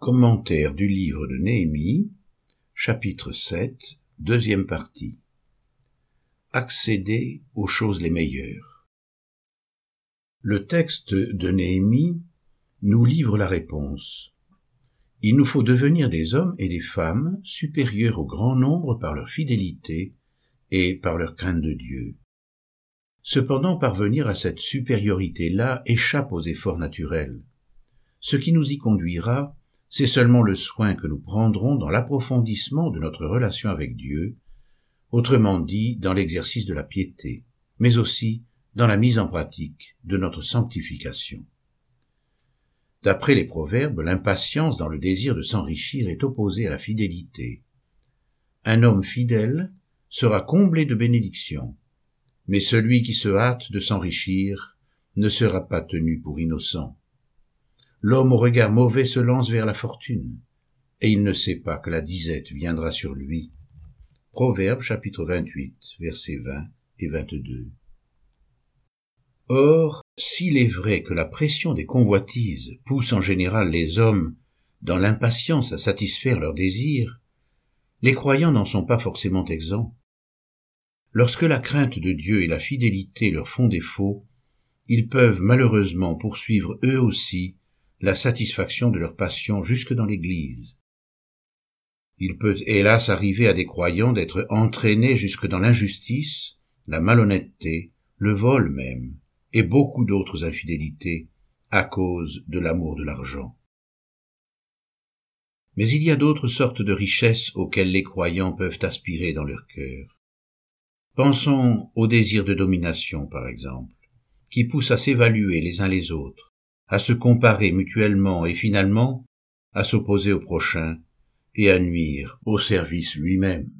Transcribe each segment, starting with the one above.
Commentaire du livre de Néhémie, chapitre 7, deuxième partie. Accéder aux choses les meilleures. Le texte de Néhémie nous livre la réponse. Il nous faut devenir des hommes et des femmes supérieurs au grand nombre par leur fidélité et par leur crainte de Dieu. Cependant, parvenir à cette supériorité-là échappe aux efforts naturels. Ce qui nous y conduira, c'est seulement le soin que nous prendrons dans l'approfondissement de notre relation avec Dieu, autrement dit dans l'exercice de la piété, mais aussi dans la mise en pratique de notre sanctification. D'après les proverbes, l'impatience dans le désir de s'enrichir est opposée à la fidélité. Un homme fidèle sera comblé de bénédictions, mais celui qui se hâte de s'enrichir ne sera pas tenu pour innocent. L'homme au regard mauvais se lance vers la fortune, et il ne sait pas que la disette viendra sur lui. Proverbe chapitre 28, versets 20 et 22. Or, s'il est vrai que la pression des convoitises pousse en général les hommes dans l'impatience à satisfaire leurs désirs, les croyants n'en sont pas forcément exempts. Lorsque la crainte de Dieu et la fidélité leur font défaut, ils peuvent malheureusement poursuivre eux aussi la satisfaction de leur passion jusque dans l'Église. Il peut hélas arriver à des croyants d'être entraînés jusque dans l'injustice, la malhonnêteté, le vol même, et beaucoup d'autres infidélités à cause de l'amour de l'argent. Mais il y a d'autres sortes de richesses auxquelles les croyants peuvent aspirer dans leur cœur. Pensons au désir de domination, par exemple, qui pousse à s'évaluer les uns les autres, à se comparer mutuellement et finalement à s'opposer au prochain et à nuire au service lui-même.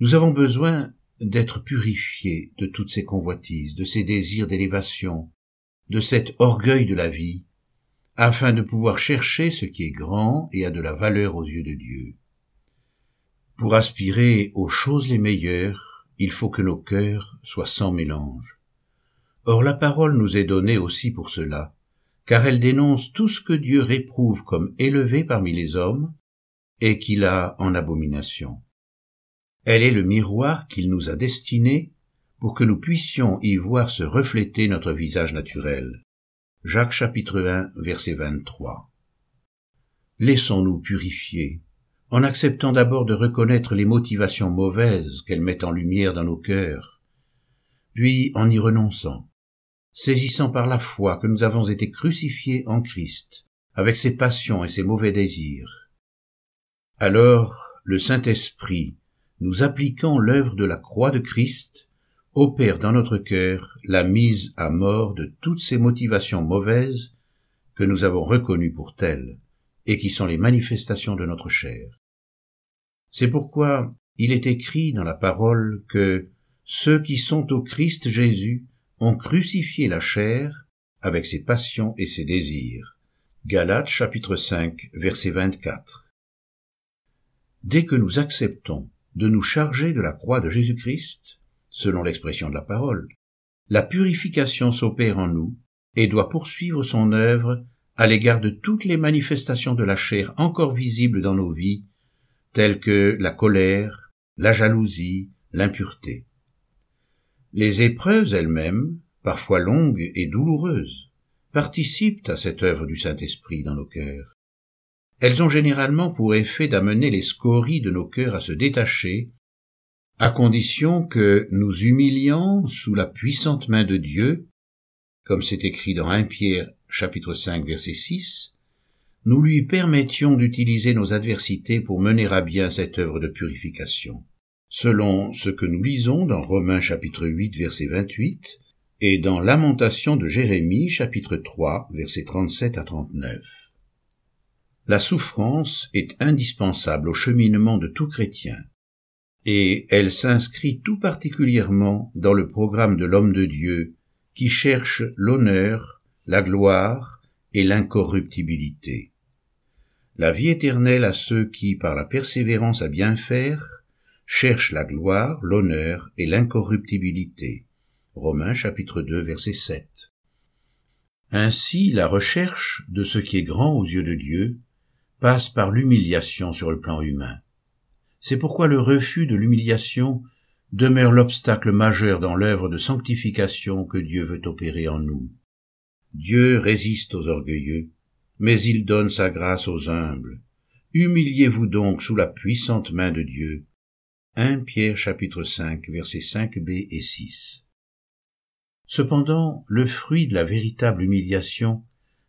Nous avons besoin d'être purifiés de toutes ces convoitises, de ces désirs d'élévation, de cet orgueil de la vie, afin de pouvoir chercher ce qui est grand et a de la valeur aux yeux de Dieu. Pour aspirer aux choses les meilleures, il faut que nos cœurs soient sans mélange. Or la parole nous est donnée aussi pour cela, car elle dénonce tout ce que Dieu réprouve comme élevé parmi les hommes, et qu'il a en abomination. Elle est le miroir qu'il nous a destiné pour que nous puissions y voir se refléter notre visage naturel. Jacques chapitre 1 verset 23. Laissons-nous purifier, en acceptant d'abord de reconnaître les motivations mauvaises qu'elle met en lumière dans nos cœurs, puis en y renonçant, saisissant par la foi que nous avons été crucifiés en Christ, avec ses passions et ses mauvais désirs. Alors le Saint-Esprit, nous appliquant l'œuvre de la croix de Christ, opère dans notre cœur la mise à mort de toutes ces motivations mauvaises que nous avons reconnues pour telles, et qui sont les manifestations de notre chair. C'est pourquoi il est écrit dans la parole que ceux qui sont au Christ Jésus ont crucifié la chair avec ses passions et ses désirs. Galates chapitre 5 verset 24. Dès que nous acceptons de nous charger de la croix de Jésus-Christ, selon l'expression de la parole, la purification s'opère en nous et doit poursuivre son œuvre à l'égard de toutes les manifestations de la chair encore visibles dans nos vies, telles que la colère, la jalousie, l'impureté. Les épreuves elles-mêmes, parfois longues et douloureuses, participent à cette œuvre du Saint-Esprit dans nos cœurs. Elles ont généralement pour effet d'amener les scories de nos cœurs à se détacher, à condition que nous humiliant sous la puissante main de Dieu, comme c'est écrit dans 1 Pierre chapitre 5 verset 6, nous lui permettions d'utiliser nos adversités pour mener à bien cette œuvre de purification selon ce que nous lisons dans Romains chapitre 8 verset 28 et dans Lamentation de Jérémie chapitre 3 verset 37 à 39. La souffrance est indispensable au cheminement de tout chrétien, et elle s'inscrit tout particulièrement dans le programme de l'homme de Dieu qui cherche l'honneur, la gloire et l'incorruptibilité. La vie éternelle à ceux qui, par la persévérance à bien faire, cherche la gloire, l'honneur et l'incorruptibilité. Romains chapitre 2 verset 7. Ainsi, la recherche de ce qui est grand aux yeux de Dieu passe par l'humiliation sur le plan humain. C'est pourquoi le refus de l'humiliation demeure l'obstacle majeur dans l'œuvre de sanctification que Dieu veut opérer en nous. Dieu résiste aux orgueilleux, mais il donne sa grâce aux humbles. Humiliez-vous donc sous la puissante main de Dieu. 1 Pierre chapitre 5 versets 5b et 6. Cependant, le fruit de la véritable humiliation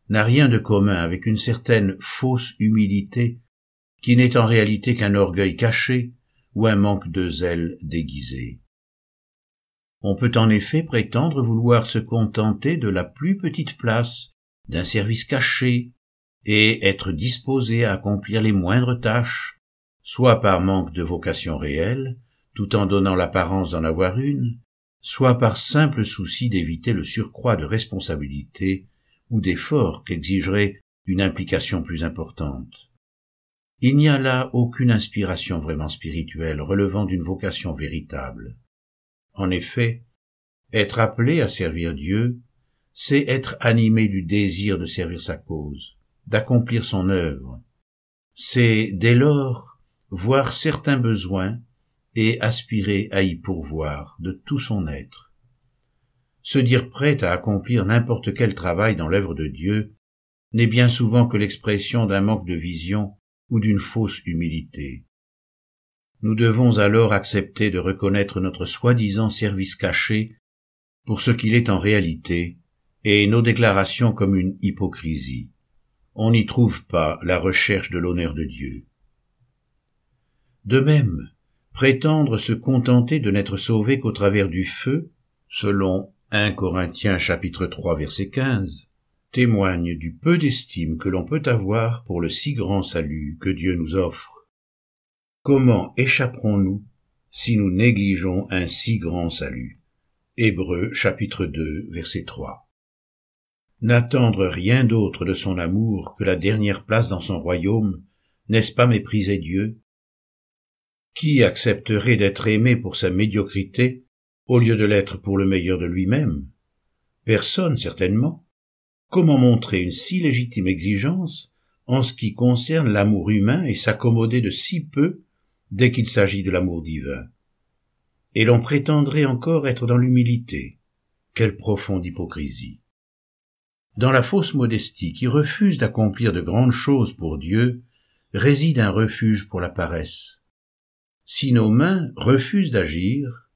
n'a rien de commun avec une certaine fausse humilité qui n'est en réalité qu'un orgueil caché ou un manque de zèle déguisé. On peut en effet prétendre vouloir se contenter de la plus petite place, d'un service caché, et être disposé à accomplir les moindres tâches, soit par manque de vocation réelle, tout en donnant l'apparence d'en avoir une, soit par simple souci d'éviter le surcroît de responsabilité ou d'effort qu'exigerait une implication plus importante. Il n'y a là aucune inspiration vraiment spirituelle relevant d'une vocation véritable. En effet, être appelé à servir Dieu, c'est être animé du désir de servir sa cause, d'accomplir son œuvre. C'est dès lors voir certains besoins et aspirer à y pourvoir de tout son être se dire prêt à accomplir n'importe quel travail dans l'œuvre de Dieu n'est bien souvent que l'expression d'un manque de vision ou d'une fausse humilité. Nous devons alors accepter de reconnaître notre soi-disant service caché pour ce qu'il est en réalité, et nos déclarations comme une hypocrisie. On n'y trouve pas la recherche de l'honneur de Dieu. De même, prétendre se contenter de n'être sauvé qu'au travers du feu, selon 1 Corinthiens chapitre 3 verset 15 témoigne du peu d'estime que l'on peut avoir pour le si grand salut que Dieu nous offre. Comment échapperons-nous si nous négligeons un si grand salut? Hébreux chapitre 2 verset 3 N'attendre rien d'autre de son amour que la dernière place dans son royaume, n'est-ce pas mépriser Dieu? Qui accepterait d'être aimé pour sa médiocrité au lieu de l'être pour le meilleur de lui-même? Personne, certainement. Comment montrer une si légitime exigence en ce qui concerne l'amour humain et s'accommoder de si peu dès qu'il s'agit de l'amour divin? Et l'on prétendrait encore être dans l'humilité. Quelle profonde hypocrisie. Dans la fausse modestie qui refuse d'accomplir de grandes choses pour Dieu, réside un refuge pour la paresse. Si nos mains refusent d'agir,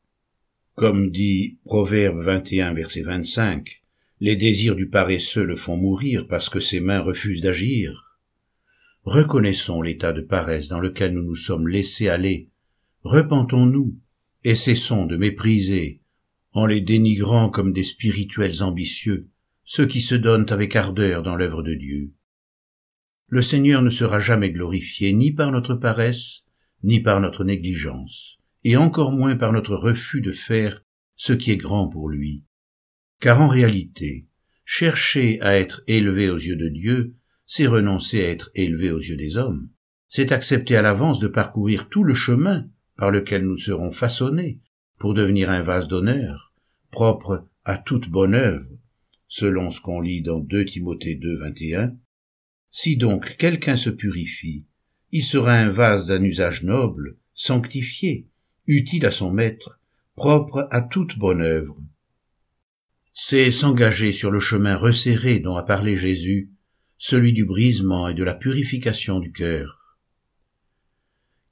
comme dit Proverbe 21 verset 25, les désirs du paresseux le font mourir parce que ses mains refusent d'agir. Reconnaissons l'état de paresse dans lequel nous nous sommes laissés aller, repentons-nous et cessons de mépriser, en les dénigrant comme des spirituels ambitieux, ceux qui se donnent avec ardeur dans l'œuvre de Dieu. Le Seigneur ne sera jamais glorifié ni par notre paresse, ni par notre négligence et encore moins par notre refus de faire ce qui est grand pour lui. Car en réalité, chercher à être élevé aux yeux de Dieu, c'est renoncer à être élevé aux yeux des hommes. C'est accepter à l'avance de parcourir tout le chemin par lequel nous serons façonnés pour devenir un vase d'honneur, propre à toute bonne œuvre, selon ce qu'on lit dans 2 Timothée 2, 21. Si donc quelqu'un se purifie, il sera un vase d'un usage noble, sanctifié, utile à son maître, propre à toute bonne œuvre. C'est s'engager sur le chemin resserré dont a parlé Jésus, celui du brisement et de la purification du cœur.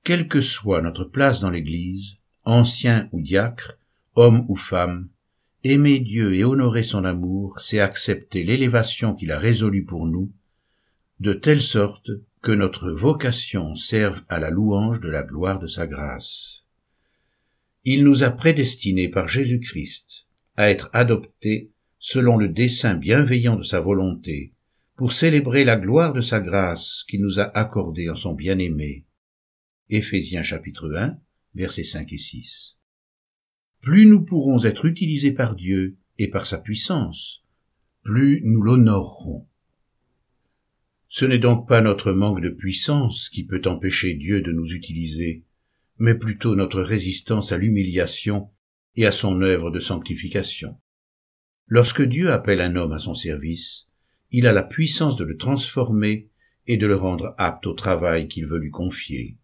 Quelle que soit notre place dans l'Église, ancien ou diacre, homme ou femme, aimer Dieu et honorer son amour, c'est accepter l'élévation qu'il a résolue pour nous, de telle sorte que notre vocation serve à la louange de la gloire de sa grâce. Il nous a prédestinés par Jésus-Christ à être adoptés selon le dessein bienveillant de sa volonté, pour célébrer la gloire de sa grâce qu'il nous a accordée en son bien-aimé. Éphésiens chapitre 1, versets 5 et 6. Plus nous pourrons être utilisés par Dieu et par sa puissance, plus nous l'honorerons. Ce n'est donc pas notre manque de puissance qui peut empêcher Dieu de nous utiliser, mais plutôt notre résistance à l'humiliation et à son œuvre de sanctification. Lorsque Dieu appelle un homme à son service, il a la puissance de le transformer et de le rendre apte au travail qu'il veut lui confier.